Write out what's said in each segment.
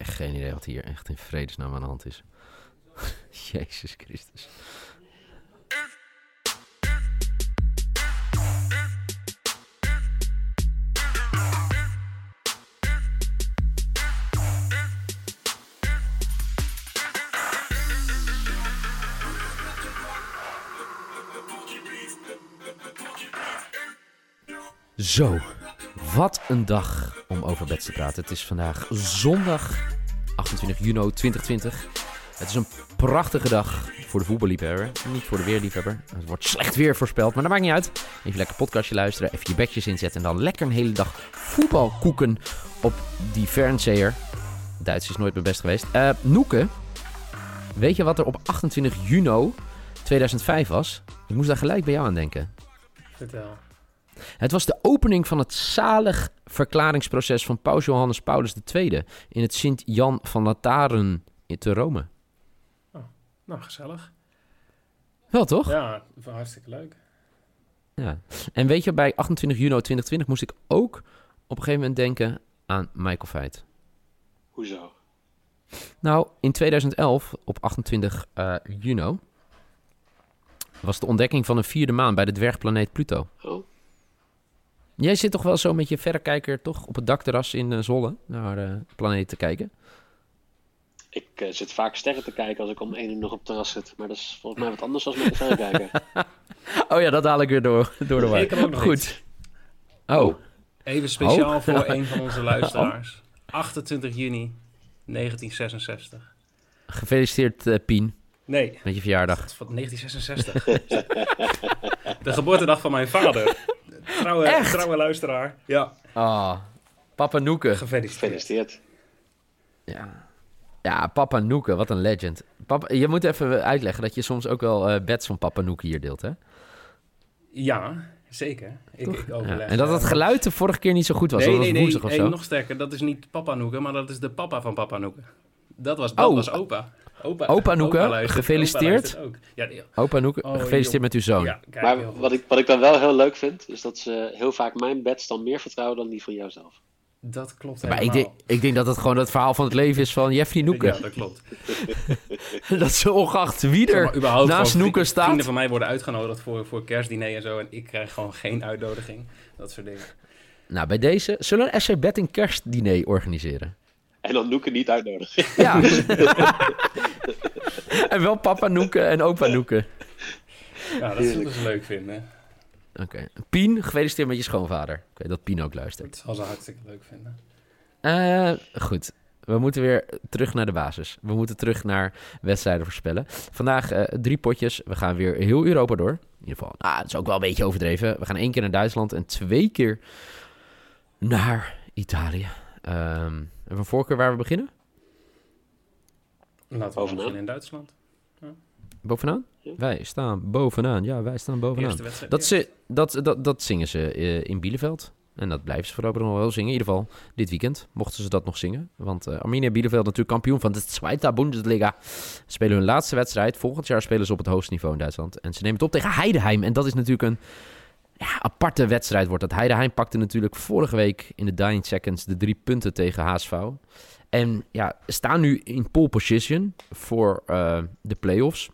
Echt geen idee wat hier echt in vredesnaam aan de hand is. Jezus Christus. Zo, wat een dag om over bed te praten. Het is vandaag zondag 28 juni 2020. Het is een prachtige dag voor de voetballiefhebber, niet voor de weerliefhebber. Het wordt slecht weer voorspeld, maar dat maakt niet uit. Even lekker podcastje luisteren, even je bedjes inzetten en dan lekker een hele dag voetbalkoeken op die Fernseher. Duits is nooit mijn best geweest. Eh Noeke, weet je wat er op 28 juni 2005 was? Ik moest daar gelijk bij jou aan denken. Vertel. Het was de opening van het zalig verklaringsproces van Paus Johannes Paulus II in het Sint-Jan van Lataren in te Rome. Nou, gezellig. Wel toch? Ja, hartstikke leuk. Ja. En weet je, bij 28 juni 2020 moest ik ook op een gegeven moment denken aan Michael Veit. Hoezo? Nou, in 2011, op 28 eh juni, was de ontdekking van een vierde maan bij de dwergplaneet Pluto. Oh, Jij zit toch wel zo met je verrekijker toch op het dakterras in eh, Zwolle naar eh, de planeet te kijken? ik eh, zit vaak sterren te kijken als ik om één uur nog op het terras zit. Maar dat is volgens mij wat anders dan met de verrekijker. Oh ja, dat haal ik weer door, door de war. Ik heb ook nog Goed. iets. Oh, Even speciaal Oh. voor een van onze luisteraars. 28 juni 1966. gefeliciteerd eh, Pien Nee, met je verjaardag. van 1966. De geboortedag van mijn vader. Trouwe, Echt? trouwe luisteraar. Ja, Ah, Papa Noeke. gefeliciteerd. Gefeliciteerd. Ja. ja, Papa Noeke, wat een legend. Papa, je moet even uitleggen dat je soms ook wel eh beds van Papa Noeke hier deelt, hè? Ja, zeker. Ik, ik Ja. overleg. En dat het eh, geluid de vorige keer niet zo goed was. Nee, dat nee, was nee. of zo. nog sterker. Dat is niet papa Noeke, maar dat is de papa van papa Noeke. Dat was, dat Oh. was opa. Opa, Opa Noeke, gefeliciteerd. opa. Ja, Opa Noeke, Oh, gefeliciteerd joh. met uw zoon. ja, kijk, heel Maar wat ik, wat ik dan wel heel leuk vind, is dat ze heel vaak mijn beds dan meer vertrouwen dan die van jouzelf. Dat klopt Maar ik denk, ik denk dat het gewoon het verhaal van het leven is van Jeffrey Noeke. Ja, dat klopt. dat ze ongeacht wie er überhaupt naast gewoon Noeke vri- Vrienden staat. van mij worden uitgenodigd voor, voor kerstdiner en zo. En ik krijg gewoon geen uitnodiging. Dat soort dingen. Nou, bij deze zullen we een SC Betting kerstdiner organiseren. En dan Noeke niet uitnodigen. Ja. en wel papa Noeke en opa Noeke. Ja, dat zullen ze leuk vinden. Oké. Pien, gefeliciteerd met je schoonvader. Ik weet dat Pien ook luistert. Dat zal ze hartstikke leuk vinden. Eh, goed. We moeten weer terug naar de basis. We moeten terug naar wedstrijden voorspellen. Vandaag eh, drie potjes. We gaan weer heel Europa door. In ieder geval, ah, het is ook wel een beetje overdreven. We gaan één keer naar Duitsland en twee keer naar Italië. Ehm hebben we een voorkeur waar we beginnen? Laten we Bovenaan. beginnen in Duitsland. Bovenaan? Ja. Wij staan bovenaan. Ja, wij staan bovenaan. Dat, ze, dat, dat, dat zingen ze eh, in Bielefeld. En dat blijven ze voorlopig nog wel zingen. In ieder geval dit weekend mochten ze dat nog zingen. Want eh Arminia Bielefeld natuurlijk kampioen van de Zweite Bundesliga. Spelen hun laatste wedstrijd. Volgend jaar spelen ze op het hoogste niveau in Duitsland. En ze nemen het op tegen Heidenheim. En dat is natuurlijk een ja, aparte wedstrijd wordt dat. Heidenheim pakte natuurlijk vorige week in de dying seconds de drie punten tegen HSV. En ja, staan nu in pole position voor eh, de play-offs.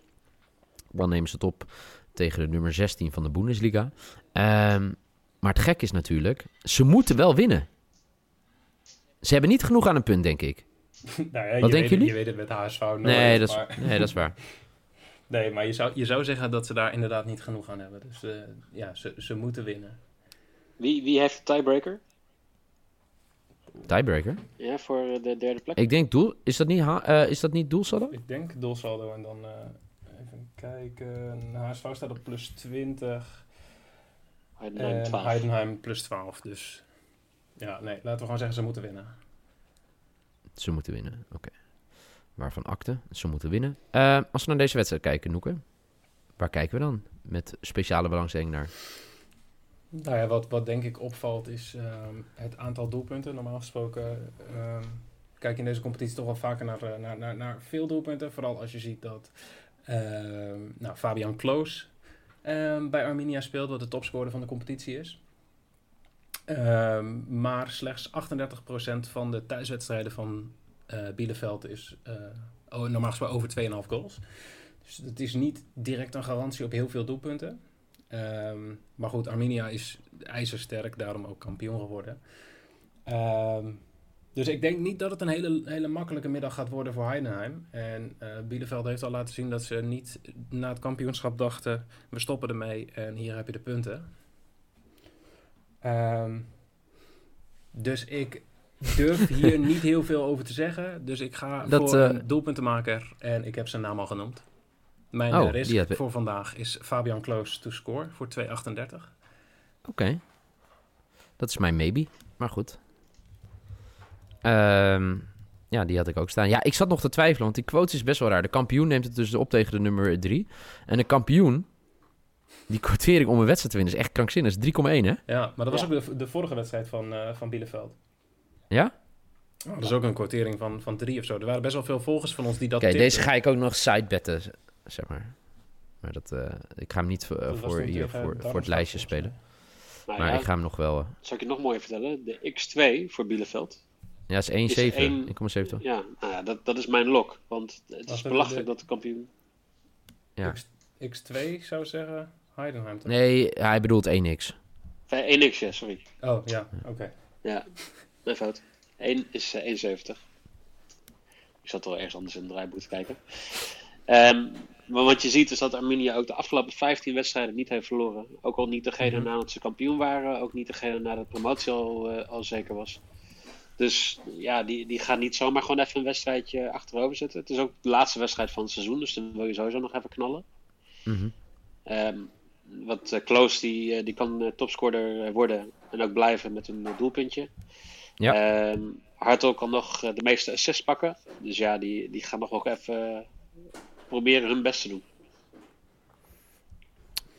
Dan nemen ze het op tegen de nummer 16 van de Bundesliga. Ehm, maar het gek is natuurlijk, ze moeten wel winnen. Ze hebben niet genoeg aan een punt, denk ik. Nou ja, Wat je denken weet, jullie? Je weet het met HSV nooit. nee, dat is, maar, nee, dat is waar. nee, maar je zou, je zou zeggen dat ze daar inderdaad niet genoeg aan hebben. Dus eh, ja, ze, ze moeten winnen. Wie, wie heeft de tiebreaker? Tiebreaker. Ja, voor eh, de derde plek? Ik denk doel. Is dat niet, ha- eh, is dat niet doelsaldo? Ik denk doelsaldo en dan eh, even kijken. HSV staat op plus 20 Heidenheim en 12. Heidenheim plus 12. Dus ja, nee, laten we gewoon zeggen ze moeten winnen. Ze moeten winnen, oké. Waarvan akte? Ze moeten winnen. Als we naar deze wedstrijd kijken, Noeke. Waar kijken we dan? Met speciale belangstelling naar. Nou ja, wat, wat denk ik opvalt is ehm, het aantal doelpunten. Normaal gesproken ehm, kijk je in deze competitie toch wel vaker naar, eh, naar, naar, naar veel doelpunten. Vooral als je ziet dat ehm, nou, Fabian Kloos bij Arminia speelt, wat de topscorer van de competitie is. Maar slechts 38% van de thuiswedstrijden van eh Bielefeld is eh, normaal gesproken over 2,5 goals. Dus het is niet direct een garantie op heel veel doelpunten. Ehm, maar goed, Arminia is ijzersterk, daarom ook kampioen geworden. Ehm, dus ik denk niet dat het een hele, hele makkelijke middag gaat worden voor Heidenheim. En eh Bielefeld heeft al laten zien dat ze niet na het kampioenschap dachten... we stoppen ermee en hier heb je de punten. Ehm, dus ik durf hier niet heel veel over te zeggen. Dus ik ga Dat, voor eh, een doelpuntenmaker en ik heb zijn naam al genoemd. Mijn Oh, risk die voor vandaag is Fabian Kloos to score voor 2,38. Oké. Dat is mijn maybe, maar goed. Ehm, ja, die had ik ook staan. Ja, ik zat nog te twijfelen, want die quote is best wel raar. De kampioen neemt het dus op tegen de nummer 3. En de kampioen, die quotering om een wedstrijd te winnen, is echt krankzinnig. Dat is 3,1 hè? Ja, maar dat was Ja. ook de, de vorige wedstrijd van, eh, van Bielefeld. Ja? Oh, dat is ook een quotering van, van drie of zo. Er waren best wel veel volgers van ons die dat Oké, deze ga ik ook nog sidebetten, zeg maar. Maar dat, eh, ik ga hem niet voor, hier voor, voor het lijstje spelen. Maar Maar ja, ik ga hem nog wel... eh, zal ik je nog mooier vertellen? De X2 voor Bielefeld. ja, dat is 1,7. één- 1,7. Ja, nou ja dat, dat is mijn lok. Want het is de- belachelijk de- dat de kampioen... Ja. X, X2 zou zeggen Heidenheim. toch? Nee, hij bedoelt 1x. Eh, 1x, ja, sorry. Oh, ja, oké. Ja, mijn fout. 1 is eh, 1,70. Ik zat wel ergens anders in het draaiboek te kijken. Ehm, maar wat je ziet is dat Arminia ook de afgelopen 15 wedstrijden niet heeft verloren. Ook al niet degene Mhm. nadat ze kampioen waren. Ook niet degene nadat de promotie al, eh, al zeker was. Dus ja, die, die gaan niet zomaar gewoon even een wedstrijdje achterover zetten. Het is ook de laatste wedstrijd van het seizoen. Dus dan wil je sowieso nog even knallen. Mhm. Ehm, wat uh, Kloos, die, eh, die kan topscorer worden en ook blijven met een doelpuntje. Ja. Ehm, Hartog kan nog de meeste assists pakken. Dus ja, die, die gaan nog wel even proberen hun best te doen.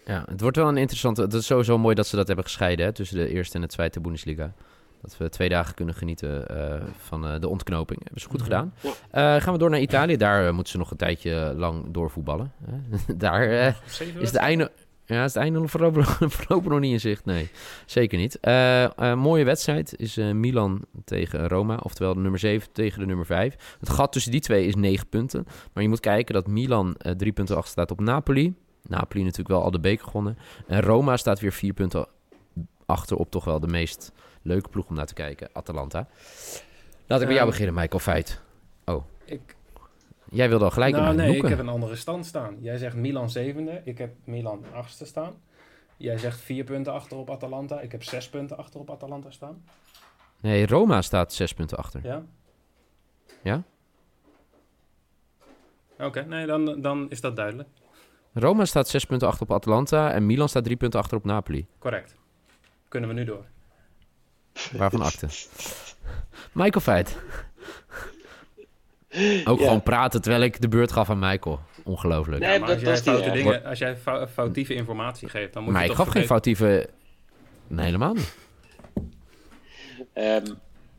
Ja, het wordt wel een interessante... Het is sowieso mooi dat ze dat hebben gescheiden hè, tussen de eerste en de tweede Bundesliga. Dat we twee dagen kunnen genieten eh, van eh, de ontknoping. Hebben ze goed Mhm. gedaan. Ja. Eh, gaan we door naar Italië. Daar moeten ze nog een tijdje lang doorvoetballen. Hè. Daar eh, is het einde... Ja, is het einde voorlopig, voorlopig nog niet in zicht? Nee, zeker niet. Eh, eh, mooie wedstrijd is eh, Milan tegen Roma. Oftewel de nummer 7 tegen de nummer 5. Het gat tussen die twee is 9 punten. Maar je moet kijken dat Milan eh, drie punten achter staat op Napoli. Napoli natuurlijk wel al de beker gewonnen. En Roma staat weer vier punten achter op toch wel de meest leuke ploeg om naar te kijken. Atalanta. Laat ik bij jou Ehm, beginnen, Michael Feit. Ik, Jij wilde al gelijk nou nee, ik heb een andere stand staan. Jij zegt Milan zevende, ik heb Milan achtste staan. Jij zegt vier punten achter op Atalanta, ik heb zes punten achter op Atalanta staan. Nee, Roma staat zes punten achter. Ja? Ja? Oké, nee, dan, dan is dat duidelijk. Roma staat zes punten achter op Atalanta en Milan staat drie punten achter op Napoli. Correct. Kunnen we nu door. Waarvan akte. Michael Feit. Ook Ja. gewoon praten terwijl ik de beurt gaf aan Michael. Ongelooflijk. Nee, maar dat- als dat jij, erg. dingen, als jij fou- foutieve informatie geeft, dan moet maar je ik toch gaf geen foutieve... Nee, helemaal niet. Ehm,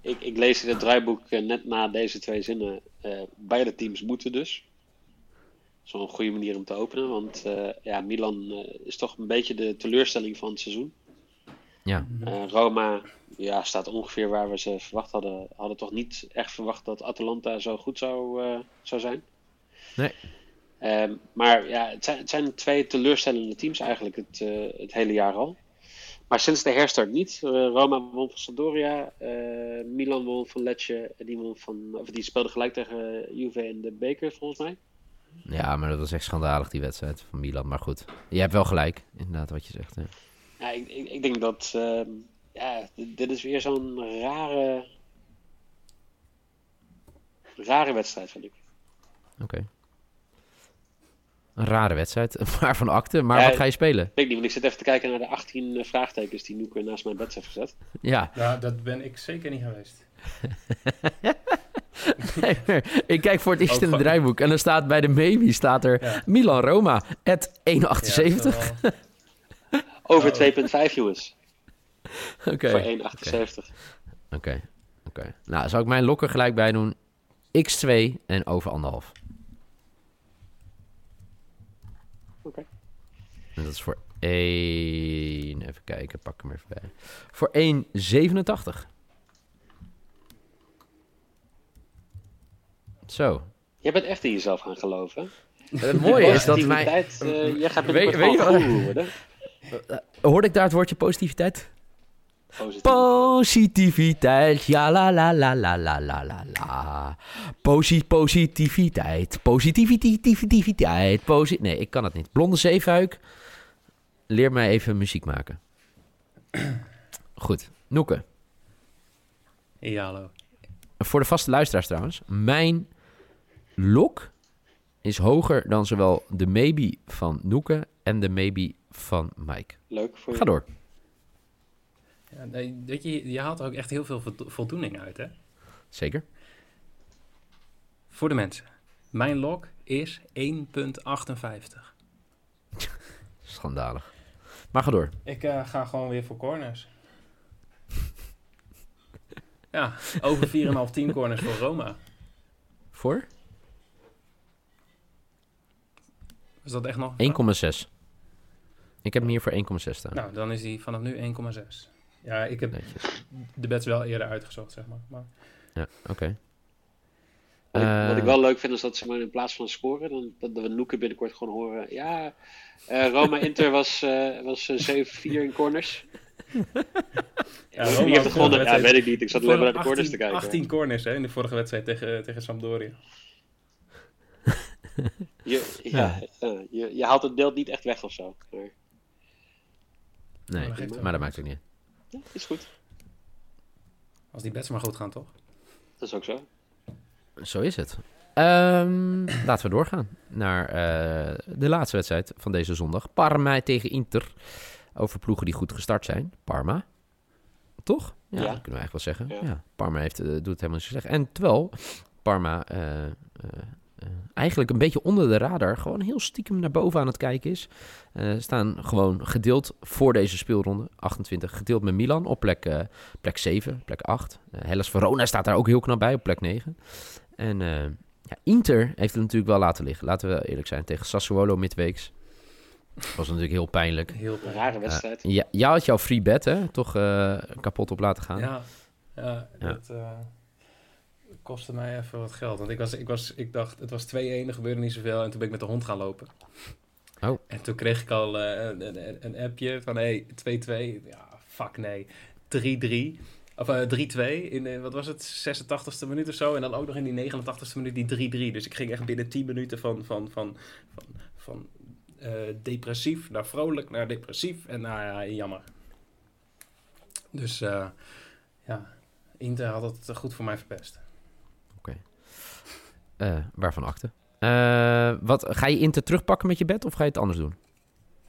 ik, ik lees in het draaiboek eh, net na deze twee zinnen. eh, beide teams moeten dus. Dat is wel een goede manier om te openen. Want eh, ja, Milan eh, is toch een beetje de teleurstelling van het seizoen. Ja. Eh, Roma ja, staat ongeveer waar we ze verwacht hadden. Hadden toch niet echt verwacht dat Atalanta zo goed zou, eh, zou zijn. Nee. Ehm, maar ja, het zijn, het zijn twee teleurstellende teams eigenlijk het, eh, het hele jaar al. Maar sinds de herstart niet. Eh, Roma won van Sampdoria, Milan won van Lecce en die, won van, of die speelde gelijk tegen Juve in de beker volgens mij. Ja, maar dat was echt schandalig die wedstrijd van Milan. Maar goed, je hebt wel gelijk. Inderdaad wat je zegt. Ja. Ja, ik, ik, ik denk dat ehm, ja, dit is weer zo'n rare, rare wedstrijd vind ik. Oké. Een rare wedstrijd. Waarvan akte. Maar Ja, wat ga je spelen? Ik weet niet, want ik zit even te kijken naar de 18 vraagtekens die Noeke naast mijn bed heeft gezet. Ja, Ja, dat ben ik zeker niet geweest. ik kijk voor het eerst Ook in het draaiboek en er staat bij de maybe staat er Ja. Milan Roma at 1,78. Ja, dat is wel- Over Oh. 2,5 jongens. Oké. Voor 1,78. Oké, oké. Nou, zou ik mijn lokker gelijk bij doen? X2 en over anderhalf. Oké. En dat is voor 1... Even kijken, pak hem even bij. Voor 1,87. Zo. Jij bent echt in jezelf gaan geloven. hè? Het mooie is dat mijn... Positiviteit, eh, jij gaat Weet- binnenkort weet je gewoon wat- guru worden. Hoorde ik daar het woordje positiviteit? Positief. Positiviteit, ja la la la la la la la la. Posi positiviteit, positiviteit, posi Nee, ik kan het niet. Blonde zeefuik, leer mij even muziek maken. Goed, Noeke. Ja, hallo. Voor de vaste luisteraars trouwens. Mijn lok is hoger dan zowel de maybe van Noeke en de maybe van Mike. Leuk voor je. Ga door. Ja, weet je, je haalt er ook echt heel veel voldo- voldoening uit, hè? Zeker. Voor de mensen. Mijn log is 1,58. Schandalig. Maar ga door. Ik eh, ga gewoon weer voor corners. ja, over 4,5 10 corners voor Roma. Voor? Is dat echt nog? 1,6. Ik heb hem hier voor 1,6 staan. Nou, dan is die vanaf nu 1,6. Ja, ik heb Netjes. de bets wel eerder uitgezocht, zeg maar. maar Ja, oké. Wat, ik, wat ik Eh, wel leuk vind is dat ze maar in plaats van scoren, dan, dat we Noeken binnenkort gewoon horen. Ja, eh, Roma Inter was, eh was eh, 7-4 in corners. Ja, Wie Roma heeft had het gewonnen? Ja, weet ik niet. Ik zat alleen maar naar de corners 18 te kijken. 18 corners hè, in de vorige wedstrijd tegen, tegen Sampdoria. Je, ja, ja, je, je haalt het beeld niet echt weg of zo. Maar, nee, wel. maar dat maakt ook niet. Ja, is goed. Als die bets maar goed gaan, toch? Dat is ook zo. Zo is het. Ehm, laten we doorgaan naar eh, de laatste wedstrijd van deze zondag. Parma tegen Inter. Over ploegen die goed gestart zijn. Parma. Toch? Ja, Ja. dat kunnen we eigenlijk wel zeggen. Ja. Ja. Parma heeft, eh, doet het helemaal niet zo slecht. En terwijl Parma eh, eh, eigenlijk een beetje onder de radar... gewoon heel stiekem naar boven aan het kijken is. Eh, staan gewoon gedeeld voor deze speelronde. 28 gedeeld met Milan op plek, eh, plek 7, plek 8. Eh Hellas Verona staat daar ook heel knap bij op plek 9. En eh, ja, Inter heeft het natuurlijk wel laten liggen. Laten we eerlijk zijn. Tegen Sassuolo midweeks. Was natuurlijk heel pijnlijk. Heel Een rare wedstrijd. Ja, jij had jouw free bet, hè? Toch eh, kapot op laten gaan. Ja, ja, Ja. dat eh, kostte mij even wat geld. Want ik, was, ik, was, ik dacht, het was 2-1, er gebeurde niet zoveel. En toen ben ik met de hond gaan lopen. Oh. En toen kreeg ik al eh, een, een, een appje van, hé, hey, 2-2. Ja, fuck nee. 3-3. Of eh 3-2 in, de, wat was het, 86e minuut of zo. En dan ook nog in die 89e minuut die 3-3. Dus ik ging echt binnen 10 minuten van, van, van, van, van eh, depressief naar vrolijk naar depressief. En nou ja, jammer. Dus eh, ja, Inter had het goed voor mij verpest. Eh, waarvan akte. Eh, wat, ga je Inter terugpakken met je bet of ga je het anders doen?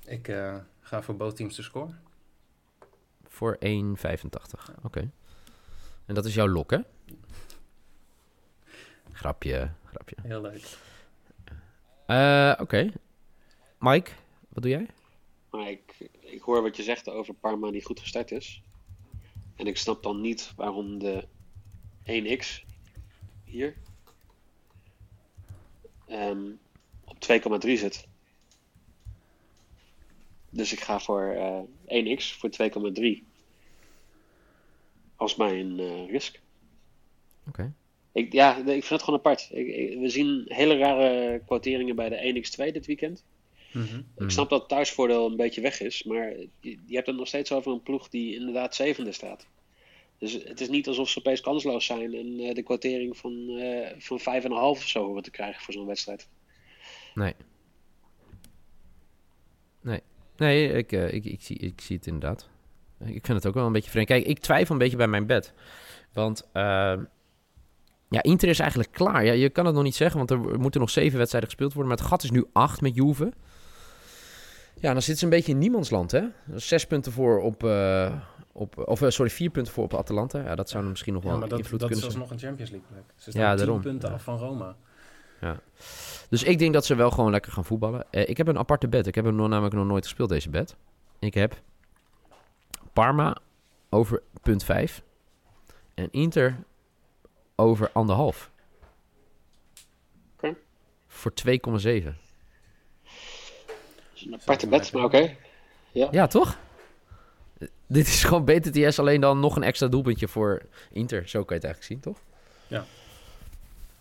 Ik eh, ga voor both teams te score. Voor 1,85. Oké. En dat is jouw lok, hè? Grapje, grapje. Heel leuk. Eh, Oké. Mike, wat doe jij? Maar ik, ik hoor wat je zegt over Parma die goed gestart is. En ik snap dan niet waarom de 1x hier ehm, op 2,3 zit. Dus ik ga voor eh 1x voor 2,3 als mijn eh risk. Oké. Ik, ja, ik vind het gewoon apart. Ik, ik- we zien hele rare quoteringen bij de 1x2 dit weekend. Mhm. Ik snap dat het thuisvoordeel een beetje weg is, maar je, je hebt het nog steeds over een ploeg die inderdaad zevende staat. Dus het is niet alsof ze opeens kansloos zijn en eh, de quotering van, eh van 5,5 of zo horen te krijgen voor zo'n wedstrijd. Nee. Nee. Nee, ik, eh, ik, ik, zie, ik zie het inderdaad. Ik vind het ook wel een beetje vreemd. Kijk, ik twijfel een beetje bij mijn bed. Want ehm, ja, Inter is eigenlijk klaar. Ja, je kan het nog niet zeggen, want er moeten nog zeven wedstrijden gespeeld worden. Maar het gat is nu acht met Juve. Ja, dan zitten ze een beetje in niemandsland, hè? Zes punten voor op, op... Of eh, sorry, vier punten voor op Atalanta. Ja, dat zou misschien nog wel Ja, maar dat, invloed dat is kunnen zijn. alsnog een Champions League plek. Ze Ja, staan tien daarom. punten Ja. af van Roma. Dus ik denk dat ze wel gewoon lekker gaan voetballen. Eh, ik heb een aparte bed. Ik heb hem nog, namelijk nog nooit gespeeld, deze bed. Ik heb Parma over punt 5. En Inter over anderhalf. Oké. Voor 2,7. Dat is een aparte bed, maar oké. Ja, toch? Dit is gewoon BTTS alleen dan nog een extra doelpuntje voor Inter. Zo kan je het eigenlijk zien, toch?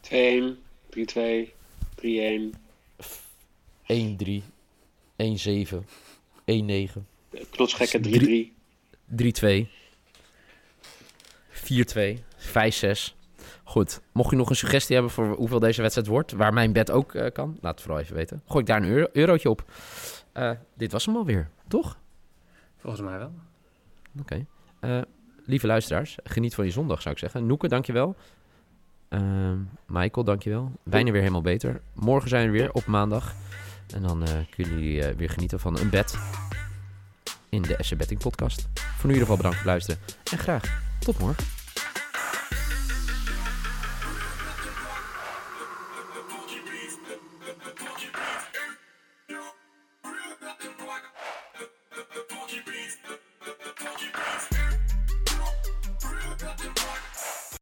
2-1, 3-2, 3-1. 1-3, 1-7, 1-9. Knotsgekke Drie- 3-3. 3-2. 4-2. 5-6. Goed. Mocht je nog een suggestie hebben voor hoeveel deze wedstrijd wordt, waar mijn bed ook eh, kan, laat het vooral even weten. Gooi ik daar een euro, eurotje op. Eh, dit was hem alweer, toch? Volgens mij wel. Oké. Eh, lieve luisteraars, geniet van je zondag zou ik zeggen. Noeke, dankjewel. Ehm Michael, dankjewel. Bijna weer helemaal beter. Morgen zijn we weer op maandag. En dan eh, kunnen jullie eh, weer genieten van een bed in de SC Betting podcast. Voor nu in ieder geval bedankt voor het luisteren. En graag tot morgen.